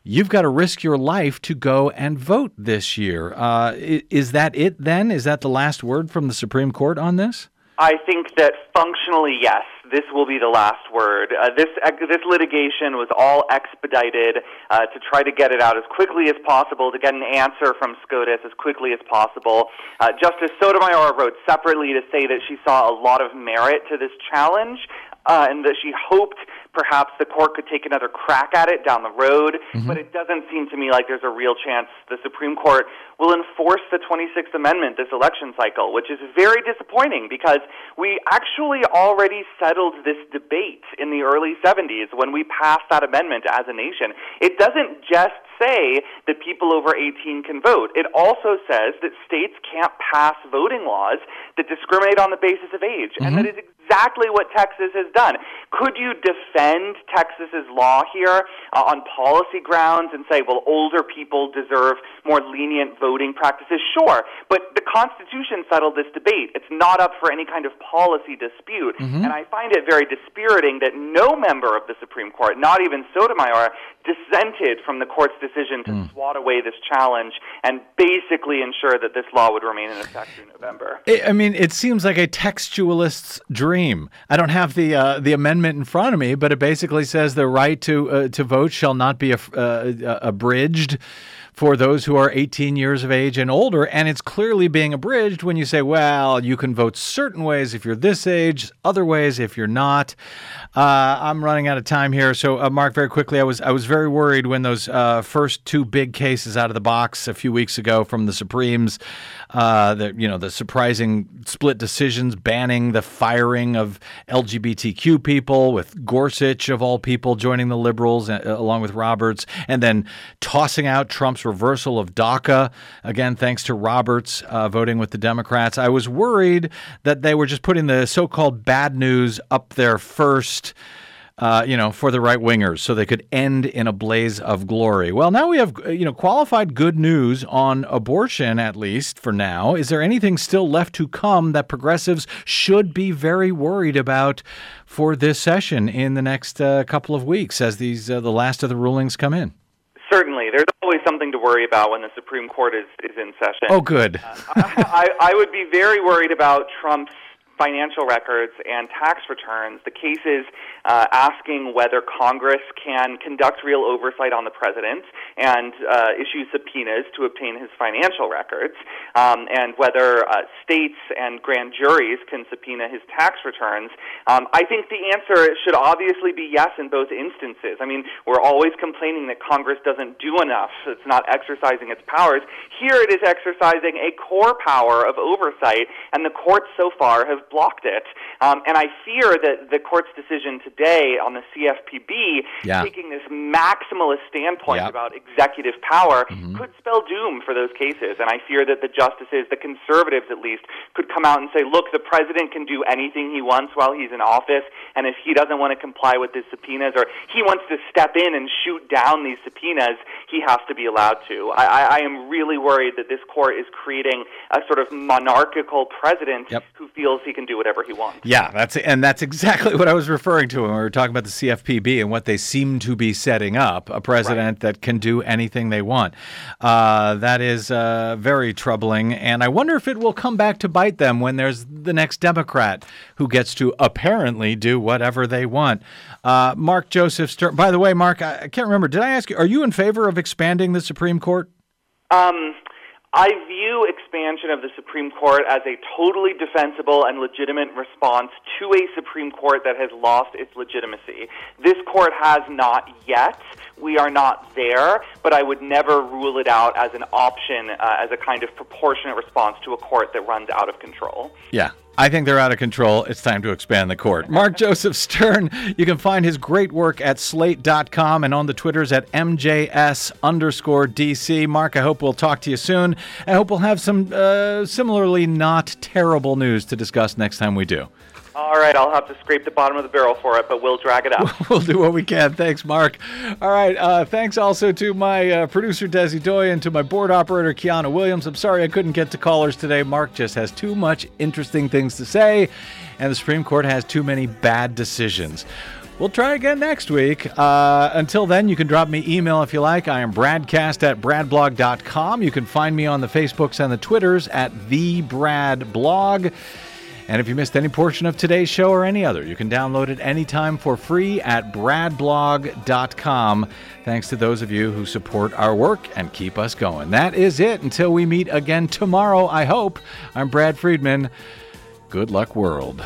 you've got to risk your life to go and vote this year. Uh, is that it then? Is that the last word from the Supreme Court on this? I think that functionally, yes, this will be the last word. Uh, this this litigation was all expedited uh, to try to get it out as quickly as possible, to get an answer from SCOTUS as quickly as possible. Uh, Justice Sotomayor wrote separately to say that she saw a lot of merit to this challenge, uh, and that she hoped perhaps the court could take another crack at it down the road, mm-hmm. but it doesn't seem to me like there's a real chance the Supreme Court will enforce the 26th Amendment this election cycle, which is very disappointing because we actually already settled this debate in the early 70s when we passed that amendment as a nation. It doesn't just say that people over 18 can vote. It also says that states can't pass voting laws that discriminate on the basis of age, mm-hmm. and that is exactly what Texas has done. Could you defend Texas's law here uh, on policy grounds and say, well, older people deserve more lenient voting practices? Sure, but the Constitution settled this debate. It's not up for any kind of policy dispute. Mm-hmm. And I find it very dispiriting that no member of the Supreme Court, not even Sotomayor, dissented from the court's decision to Mm. swat away this challenge and basically ensure that this law would remain in effect through November. I I mean, it seems like a textualist's dream. I don't have the uh, the amendment in front of me, but it basically says the right to uh, to vote shall not be af- uh, abridged for those who are 18 years of age and older. And it's clearly being abridged when you say, well, you can vote certain ways if you're this age, other ways if you're not. Uh, I'm running out of time here, so uh, Mark, very quickly, I was I was very worried when those uh, first two big cases out of the box a few weeks ago from the Supremes, uh, the you know the surprising split decisions banning the firing of LGBTQ people, with Gorsuch of all people joining the liberals uh, along with Roberts, and then tossing out Trump's reversal of DACA again, thanks to Roberts uh, voting with the Democrats. I was worried that they were just putting the so-called bad news up there first uh, you know, for the right wingers, so they could end in a blaze of glory. Well, now we have, uh, you know, qualified good news on abortion, at least for now. Is there anything still left to come that progressives should be very worried about for this session in the next uh, couple of weeks as these uh, the last of the rulings come in? Certainly, there's always something to worry about when the Supreme Court is, is in session. Oh, good. I, I would be very worried about Trump's financial records and tax returns. The cases uh, asking whether Congress can conduct real oversight on the president and uh, issue subpoenas to obtain his financial records, um, and whether uh, states and grand juries can subpoena his tax returns. Um, I think the answer should obviously be yes in both instances. I mean, we're always complaining that Congress doesn't do enough, it's not exercising its powers. Here it is exercising a core power of oversight, and the courts so far have blocked it. Um, and I fear that the court's decision today on the CFPB, Yeah. taking this maximalist standpoint Yep. about executive power, mm-hmm. could spell doom for those cases. And I fear that the justices, the conservatives at least, could come out and say, look, the president can do anything he wants while he's in office, and if he doesn't want to comply with his subpoenas or he wants to step in and shoot down these subpoenas, he has to be allowed to. I, I, I am really worried that this court is creating a sort of monarchical president Yep. who feels he can do whatever he wants. Yeah, that's and that's exactly what I was referring to when we were talking about the CFPB and what they seem to be setting up a president that can do anything they want. Uh, that is uh, very troubling, and I wonder if it will come back to bite them when there's the next Democrat who gets to apparently do whatever they want. Uh, Mark Joseph Stern. By the way, Mark, I, I can't remember. Did I ask you? Are you in favor of expanding the Supreme Court? Um, I view expansion of the Supreme Court as a totally defensible and legitimate response to a Supreme Court that has lost its legitimacy. This court has not yet. We are not there, but I would never rule it out as an option, uh, as a kind of proportionate response to a court that runs out of control. Yeah. I think they're out of control. It's time to expand the court. Mark Joseph Stern, you can find his great work at slate.com and on the Twitters at MJS underscore DC. Mark, I hope we'll talk to you soon. I hope we'll have some uh, similarly not terrible news to discuss next time we do. All right, I'll have to scrape the bottom of the barrel for it, but we'll drag it up. We'll do what we can. Thanks, Mark. All right. Uh, thanks also to my uh, producer, Desi Doyen, and to my board operator, Kiana Williams. I'm sorry I couldn't get to callers today. Mark just has too much interesting things to say, and the Supreme Court has too many bad decisions. We'll try again next week. Uh, until then, you can drop me email if you like. I am bradcast at bradblog.com. You can find me on the Facebooks and the Twitters at the Brad Blog. And if you missed any portion of today's show or any other, you can download it anytime for free at bradblog.com. Thanks to those of you who support our work and keep us going. That is it until we meet again tomorrow, I hope. I'm Brad Friedman. Good luck, world.